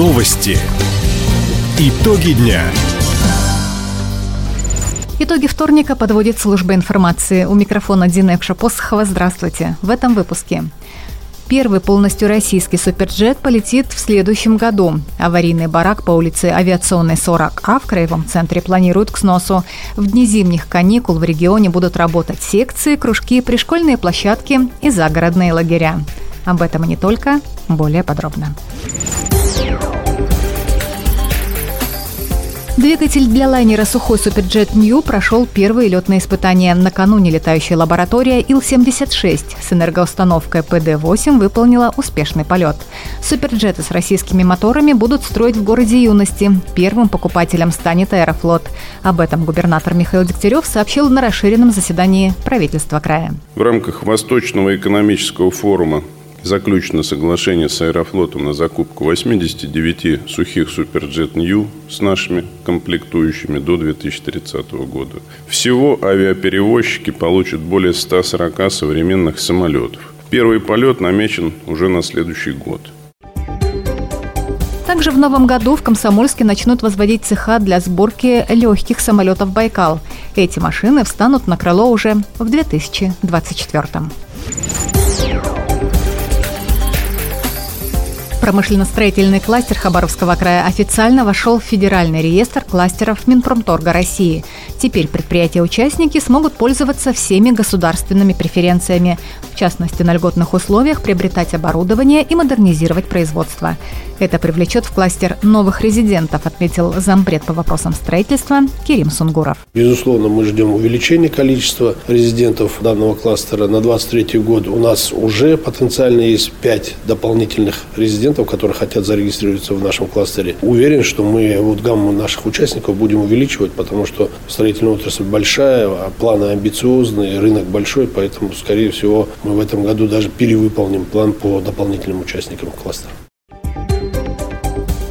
Новости. Итоги дня. Итоги вторника подводит служба информации. У микрофона Дина Экшапосхова. Здравствуйте. В этом выпуске. Первый полностью российский суперджет полетит в следующем году. Аварийный барак по улице Авиационной 40А в Краевом центре планируют к сносу. В дни зимних каникул в регионе будут работать секции, кружки, пришкольные площадки и загородные лагеря. Об этом и не только, более подробно. Двигатель для лайнера «Сухой Суперджет Нью» прошел первые летные испытания. Накануне летающая лаборатория Ил-76 с энергоустановкой ПД-8 выполнила успешный полет. Суперджеты с российскими моторами будут строить в городе Юности. Первым покупателем станет Аэрофлот. Об этом губернатор Михаил Дегтярев сообщил на расширенном заседании правительства края. В рамках Восточного экономического форума Заключено соглашение с Аэрофлотом на закупку 89 сухих Суперджет Нью с нашими комплектующими до 2030 года. Всего авиаперевозчики получат более 140 современных самолетов. Первый полет намечен уже на следующий год. Также в новом году в Комсомольске начнут возводить цеха для сборки легких самолетов «Байкал». Эти машины встанут на крыло уже в 2024 году. Промышленно-строительный кластер Хабаровского края официально вошел в Федеральный реестр кластеров Минпромторга России. Теперь предприятия-участники смогут пользоваться всеми государственными преференциями, в частности на льготных условиях приобретать оборудование и модернизировать производство. Это привлечет в кластер новых резидентов, отметил зампред по вопросам строительства Кирим Сунгуров. Безусловно, мы ждем увеличения количества резидентов данного кластера. На 2023 год у нас уже потенциально есть 5 дополнительных резидентов которые хотят зарегистрироваться в нашем кластере. Уверен, что мы вот гамму наших участников будем увеличивать, потому что строительная отрасль большая, а планы амбициозные, рынок большой, поэтому, скорее всего, мы в этом году даже перевыполним план по дополнительным участникам кластера.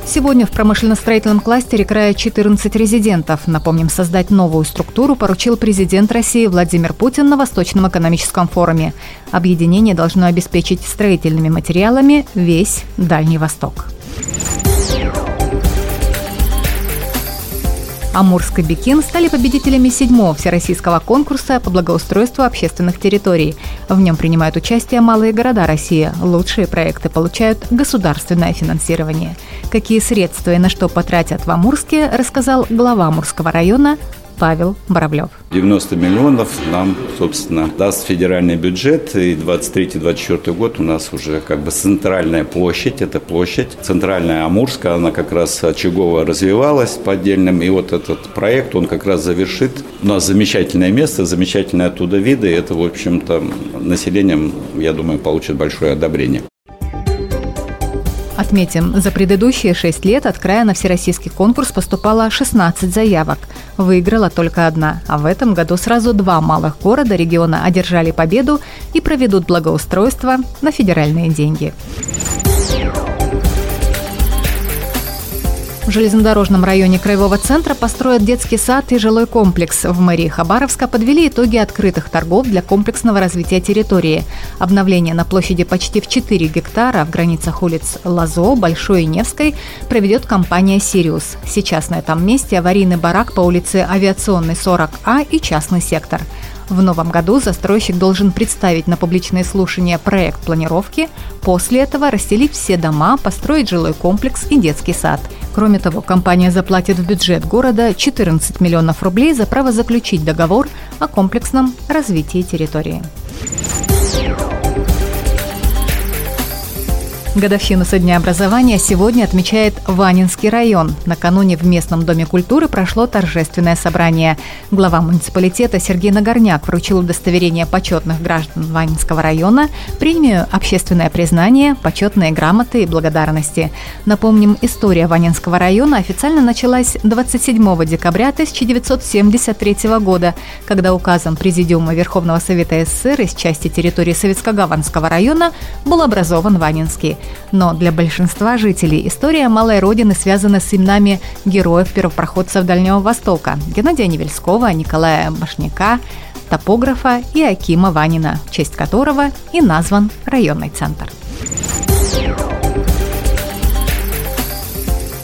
Сегодня в промышленно-строительном кластере края 14 резидентов. Напомним, создать новую структуру поручил президент России Владимир Путин на Восточном экономическом форуме. Объединение должно обеспечить строительными материалами весь Дальний Восток. Амурск и Бикин стали победителями седьмого всероссийского конкурса по благоустройству общественных территорий. В нем принимают участие малые города России. Лучшие проекты получают государственное финансирование. Какие средства и на что потратят в Амурске, рассказал глава Амурского района Павел Боровлев. 90 миллионов нам, собственно, даст федеральный бюджет. И 23-24 год у нас уже как бы центральная площадь. Это площадь центральная Амурская. Она как раз очагово развивалась по отдельным. И вот этот проект, он как раз завершит. У нас замечательное место, замечательные оттуда виды. Это, в общем-то, населением, я думаю, получит большое одобрение. Отметим, за предыдущие шесть лет от края на всероссийский конкурс поступало 16 заявок. Выиграла только одна, а в этом году сразу два малых города региона одержали победу и проведут благоустройство на федеральные деньги. В железнодорожном районе Краевого центра построят детский сад и жилой комплекс. В мэрии Хабаровска подвели итоги открытых торгов для комплексного развития территории. Обновление на площади почти в 4 гектара в границах улиц Лазо, Большой и Невской проведет компания «Сириус». Сейчас на этом месте аварийный барак по улице Авиационный 40А и частный сектор. В новом году застройщик должен представить на публичные слушания проект планировки, после этого расселить все дома, построить жилой комплекс и детский сад. Кроме того, компания заплатит в бюджет города 14 миллионов рублей за право заключить договор о комплексном развитии территории. Годовщину со дня образования сегодня отмечает Ванинский район. Накануне в местном Доме культуры прошло торжественное собрание. Глава муниципалитета Сергей Нагорняк вручил удостоверение почетных граждан Ванинского района, премию «Общественное признание», почетные грамоты и благодарности. Напомним, история Ванинского района официально началась 27 декабря 1973 года, когда указом Президиума Верховного Совета СССР из части территории Советско-Гаванского района был образован Ванинский. Но для большинства жителей история Малой Родины связана с именами героев-первопроходцев Дальнего Востока – Геннадия Невельского, Николая Башняка, топографа и Акима Ванина, в честь которого и назван районный центр.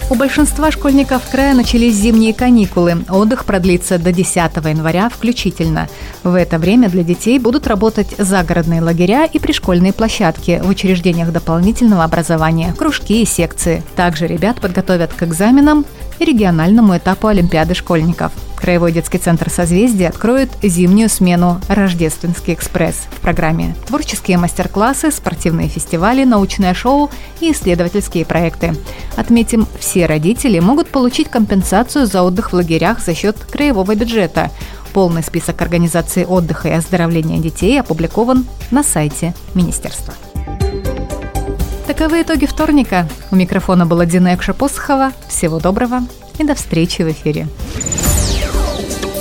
У большинства школьников края начались зимние каникулы. Отдых продлится до 10 января включительно. В это время для детей будут работать загородные лагеря и пришкольные площадки в учреждениях дополнительного образования, кружки и секции. Также ребят подготовят к экзаменам региональному этапу Олимпиады школьников. Краевой детский центр «Созвездие» откроет зимнюю смену «Рождественский экспресс» в программе. Творческие мастер-классы, спортивные фестивали, научное шоу и исследовательские проекты. Отметим, все родители могут получить компенсацию за отдых в лагерях за счет краевого бюджета. Полный список организации отдыха и оздоровления детей опубликован на сайте министерства. Таковы итоги вторника. У микрофона была Дина Экша-Посохова. Всего доброго и до встречи в эфире.